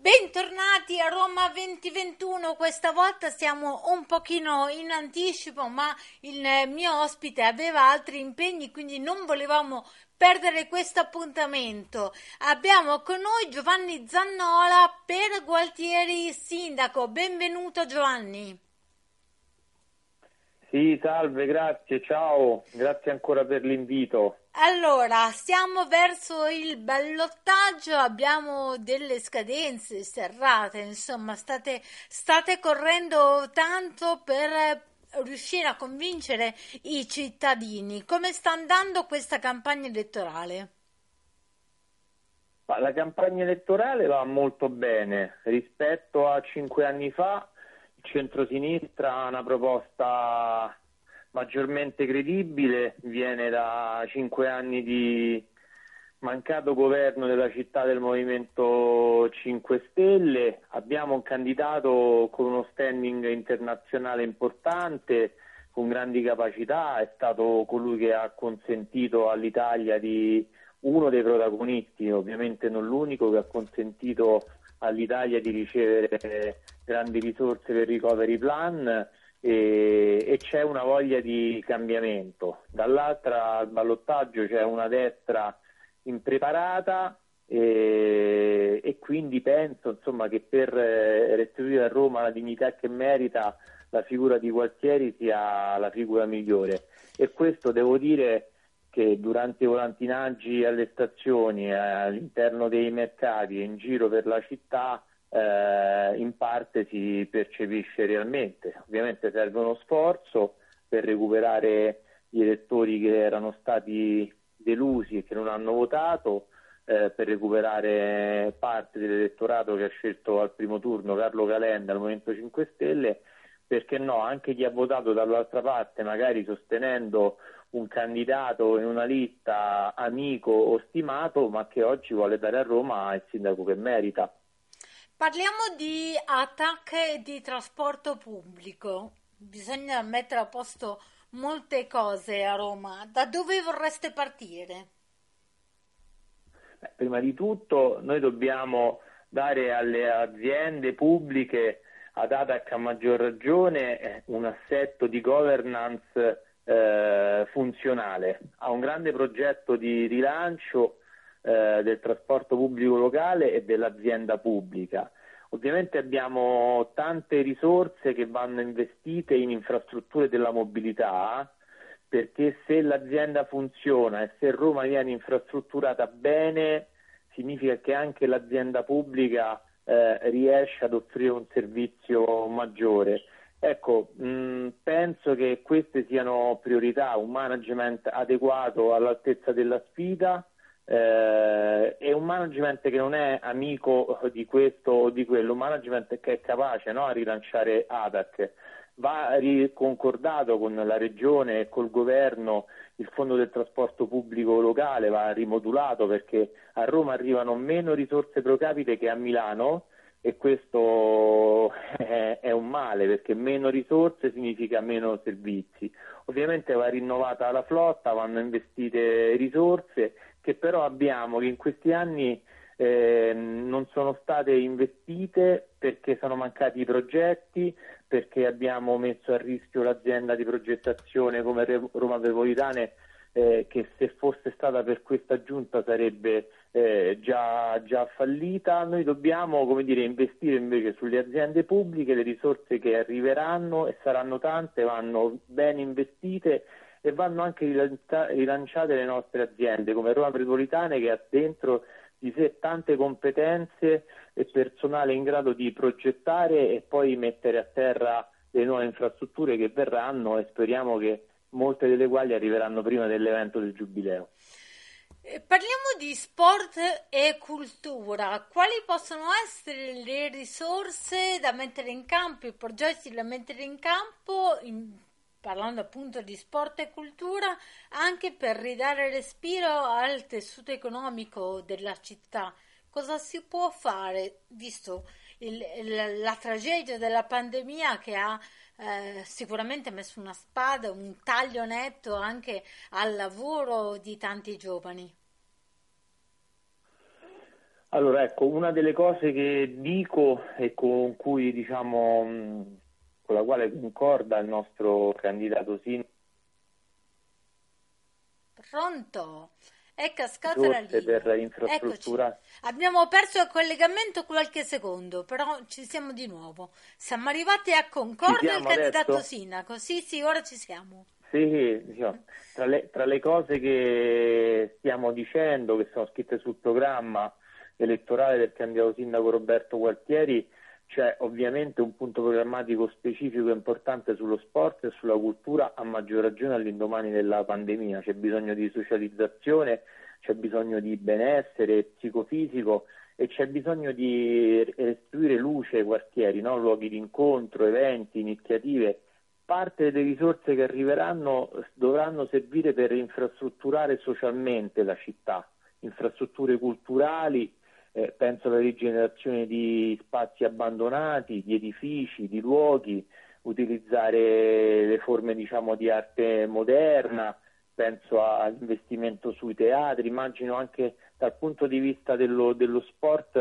Bentornati a Roma 2021, questa volta siamo un pochino in anticipo, ma il mio ospite aveva altri impegni, quindi non volevamo perdere questo appuntamento. Abbiamo con noi Giovanni Zannola per Gualtieri Sindaco. Benvenuto Giovanni. Sì, salve, grazie, ciao, grazie ancora per l'invito. Allora, siamo verso il ballottaggio, abbiamo delle scadenze serrate, insomma, state, state correndo tanto per riuscire a convincere i cittadini. Come sta andando questa campagna elettorale? La campagna elettorale va molto bene rispetto a cinque anni fa il centrosinistra ha una proposta maggiormente credibile, viene da cinque anni di mancato governo della città del Movimento 5 Stelle, abbiamo un candidato con uno standing internazionale importante, con grandi capacità, è stato colui che ha consentito all'Italia di uno dei protagonisti, ovviamente non l'unico, che ha consentito all'Italia di ricevere grandi risorse per il recovery plan e, e, c'è una voglia di cambiamento. Dall'altra al ballottaggio c'è una destra impreparata e, e quindi penso insomma, che per eh, restituire a Roma la dignità che merita la figura di Gualtieri sia la figura migliore e questo devo dire che durante i volantinaggi alle stazioni, eh, all'interno dei mercati e in giro per la città eh, in parte si percepisce realmente. Ovviamente serve uno sforzo per recuperare gli elettori che erano stati delusi e che non hanno votato, eh, per recuperare parte dell'elettorato che ha scelto al primo turno Carlo Calenda al Movimento 5 Stelle, perché no, anche chi ha votato dall'altra parte, magari sostenendo un candidato in una lista amico o stimato, ma che oggi vuole dare a Roma il sindaco che merita. Parliamo di ATAC e di trasporto pubblico. Bisogna mettere a posto molte cose a Roma. Da dove vorreste partire? Beh, prima di tutto noi dobbiamo dare alle aziende pubbliche ad ATAC a maggior ragione eh, un assetto di governance eh, funzionale. Ha un grande progetto di rilancio eh, del trasporto pubblico locale e dell'azienda pubblica. Ovviamente abbiamo tante risorse che vanno investite in infrastrutture della mobilità perché se l'azienda funziona e se Roma viene infrastrutturata bene significa che anche l'azienda pubblica eh, riesce ad offrire un servizio maggiore. Ecco, mh, penso che queste siano priorità, un management adeguato all'altezza della sfida eh, e un management che non è amico di questo o di quello, un management che è capace no, a rilanciare ADAC. Va concordato con la regione e col governo il fondo del trasporto pubblico locale, va rimodulato perché a Roma arrivano meno risorse pro capite che a Milano e questo è, è, un male perché meno risorse significa meno servizi. Ovviamente va rinnovata la flotta, vanno investite risorse che però abbiamo che in questi anni eh, non sono state investite perché sono mancati i progetti, perché abbiamo messo a rischio l'azienda di progettazione come Roma Metropolitane eh, che se fosse stata per questa giunta sarebbe eh, già, già, fallita. Noi dobbiamo dire, investire invece sulle aziende pubbliche, le risorse che arriveranno e saranno tante, vanno ben investite e vanno anche rilanciate le nostre aziende come Roma Metropolitane che ha dentro di sé tante competenze e personale in grado di progettare e poi mettere a terra le nuove infrastrutture che verranno e speriamo che molte delle quali arriveranno prima dell'evento del Giubileo. Eh, parliamo di sport e cultura. Quali possono essere le risorse da mettere in campo, i progetti da mettere in campo, in, parlando appunto di sport e cultura, anche per ridare respiro al tessuto economico della città? Cosa si può fare, visto il, la, tragedia della pandemia che ha eh, sicuramente messo una spada, un taglio netto anche al lavoro di tanti giovani. Allora, ecco, una delle cose che dico e con cui, diciamo, con la quale concorda il nostro candidato Sin. Pronto? È cascata la linea. per infrastruttura. Eccoci. Abbiamo perso il collegamento qualche secondo, però ci siamo di nuovo. Siamo arrivati a Concordia il candidato adesso? sindaco. Sì, sì, ora ci siamo. Sì, diciamo, tra, le, tra le cose che stiamo dicendo, che sono scritte sul programma elettorale del candidato sindaco Roberto Gualtieri, c'è ovviamente un punto programmatico specifico importante sullo sport e sulla cultura, a maggior ragione all'indomani della pandemia. C'è bisogno di socializzazione, c'è bisogno di benessere psicofisico e c'è bisogno di restituire luce ai quartieri, no? luoghi di incontro, eventi, iniziative. Parte delle risorse che arriveranno dovranno servire per infrastrutturare socialmente la città, infrastrutture culturali, eh, penso alla rigenerazione di spazi abbandonati, di edifici, di luoghi, utilizzare le forme diciamo, di arte moderna, penso all'investimento sui teatri, immagino anche dal punto di vista dello, dello sport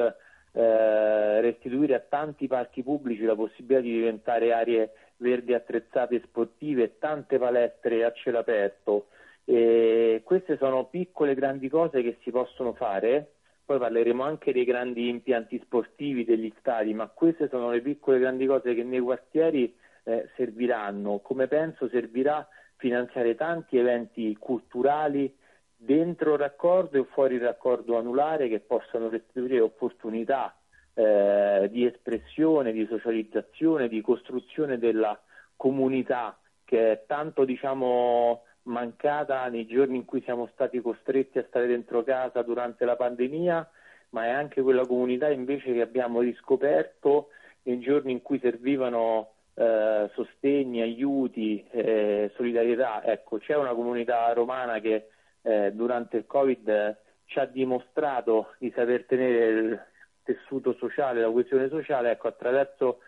eh, restituire a tanti parchi pubblici la possibilità di diventare aree verdi attrezzate e sportive, tante palestre a cielo aperto. E queste sono piccole grandi cose che si possono fare poi parleremo anche dei grandi impianti sportivi degli stadi, ma queste sono le piccole grandi cose che nei quartieri eh, serviranno. Come penso servirà finanziare tanti eventi culturali dentro il raccordo e fuori il raccordo anulare che possano restituire opportunità eh, di espressione, di socializzazione, di costruzione della comunità che è tanto diciamo mancata nei giorni in cui siamo stati costretti a stare dentro casa durante la pandemia, ma è anche quella comunità invece che abbiamo riscoperto nei giorni in cui servivano eh, sostegni, aiuti, eh, solidarietà. Ecco, c'è una comunità romana che eh, durante il Covid ci ha dimostrato di saper tenere il tessuto sociale, la coesione sociale, ecco, attraverso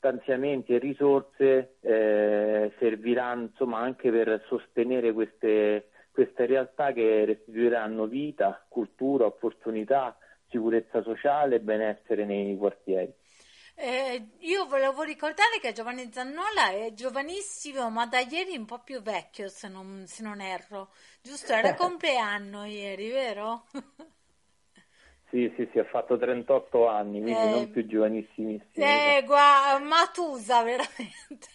stanziamenti e risorse eh, serviranno insomma, anche per sostenere queste, queste realtà che restituiranno vita, cultura, opportunità, sicurezza sociale e benessere nei quartieri. Eh, io volevo ricordare che Giovanni Zannola è giovanissimo, ma da ieri un po' più vecchio, se non, se non erro. Giusto, era compleanno ieri, vero? Sì, sì, sì, ha fatto 38 anni, quindi eh, non più giovanissimissimo. Eh, guarda, Matusa veramente.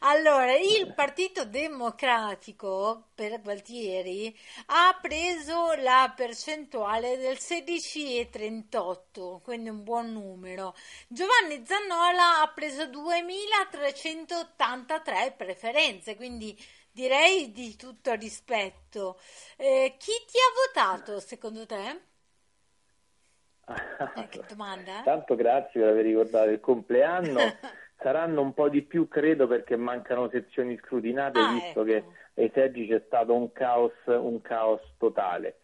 Allora, il Partito Democratico per Gualtieri ha preso la percentuale del 16,38, quindi un buon numero. Giovanni Zannola ha preso 2.383 preferenze, quindi direi di tutto rispetto. Eh, chi ti ha votato secondo te? Eh, che domanda? Tanto grazie per aver ricordato il compleanno. Saranno un po' di più, credo, perché mancano sezioni scrutinate, ah, visto ecco. che ai seggi c'è stato un caos, un caos totale.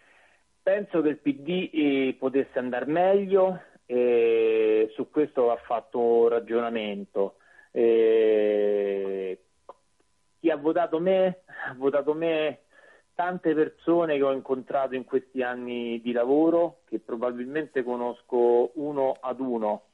Penso che il PD eh, potesse andare meglio e su questo va fatto un ragionamento. E chi ha votato me? Ha votato me tante persone che ho incontrato in questi anni di lavoro, che probabilmente conosco uno ad uno.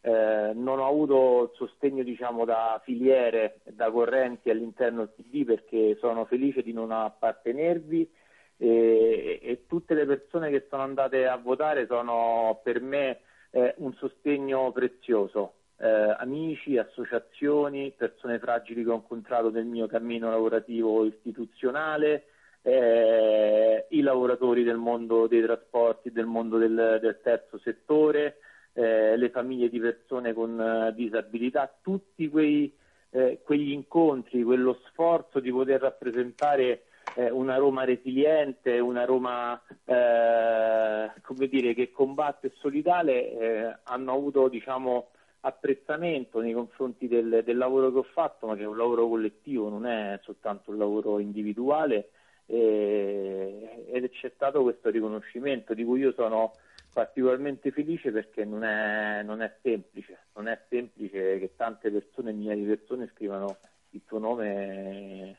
Eh, non ho avuto sostegno diciamo, da filiere, da correnti all'interno del PD perché sono felice di non appartenervi e, e tutte le persone che sono andate a votare sono per me eh, un sostegno prezioso. Eh, amici, associazioni, persone fragili che ho incontrato nel mio cammino lavorativo istituzionale, eh, i lavoratori del mondo dei trasporti, del mondo del, del terzo settore, eh, le famiglie di persone con uh, disabilità, tutti quei, eh, quegli incontri, quello sforzo di poter rappresentare eh, una Roma resiliente, una Roma eh, dire, che combatte e solidale, eh, hanno avuto diciamo, apprezzamento nei confronti del, del, lavoro che ho fatto, ma che è un lavoro collettivo, non è soltanto un lavoro individuale ed c'è stato questo riconoscimento di cui io sono particolarmente felice perché non è, non è semplice, non è semplice che tante persone, migliaia di persone scrivano il tuo nome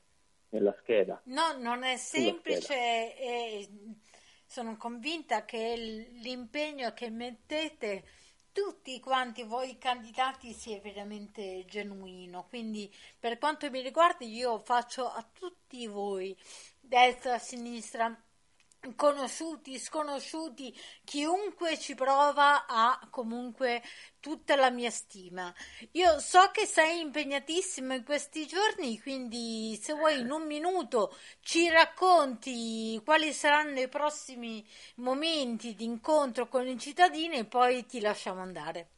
nella scheda. No, non è semplice e sono convinta che l'impegno che mettete tutti quanti voi candidati sia veramente genuino. Quindi per quanto mi riguarda io faccio a tutti voi, destra, sinistra, conosciuti, sconosciuti, chiunque ci prova ha comunque tutta la mia stima. Io so che sei impegnatissimo in questi giorni, quindi se vuoi in un minuto ci racconti quali saranno i prossimi momenti di incontro con i cittadini e poi ti lasciamo andare.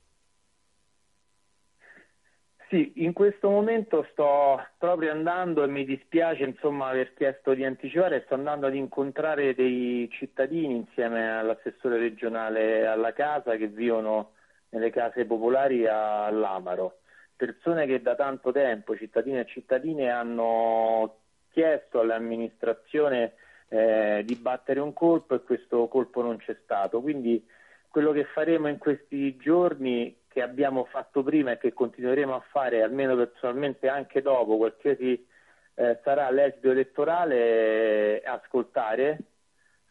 Sì, in questo momento sto proprio andando e mi dispiace insomma aver chiesto di anticipare, sto andando ad incontrare dei cittadini insieme all'assessore regionale alla casa che vivono nelle case popolari all'Amaro, persone che da tanto tempo, cittadini e cittadine, hanno chiesto all'amministrazione eh, di battere un colpo e questo colpo non c'è stato. Quindi quello che faremo in questi giorni che abbiamo fatto prima e che continueremo a fare, almeno personalmente anche dopo, qualsiasi eh, sarà l'esito elettorale, ascoltare,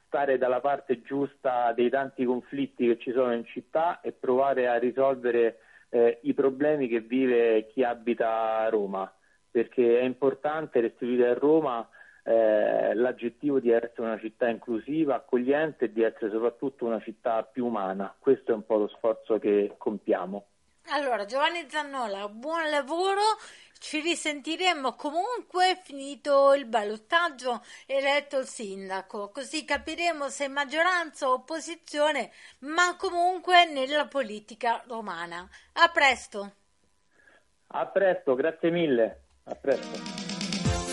stare dalla parte giusta dei tanti conflitti che ci sono in città e provare a risolvere eh, i problemi che vive chi abita a Roma, perché è importante restituire a Roma eh, l'aggettivo di essere una città inclusiva, accogliente e di essere soprattutto una città più umana. Questo è un po' lo sforzo che compiamo. Allora, Giovanni Zannola, buon lavoro. Ci risentiremo comunque finito il ballottaggio eletto il sindaco, così capiremo se maggioranza o opposizione, ma comunque nella politica romana. A presto. A presto, grazie mille. A presto.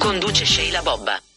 Conduce Sheila Bobba.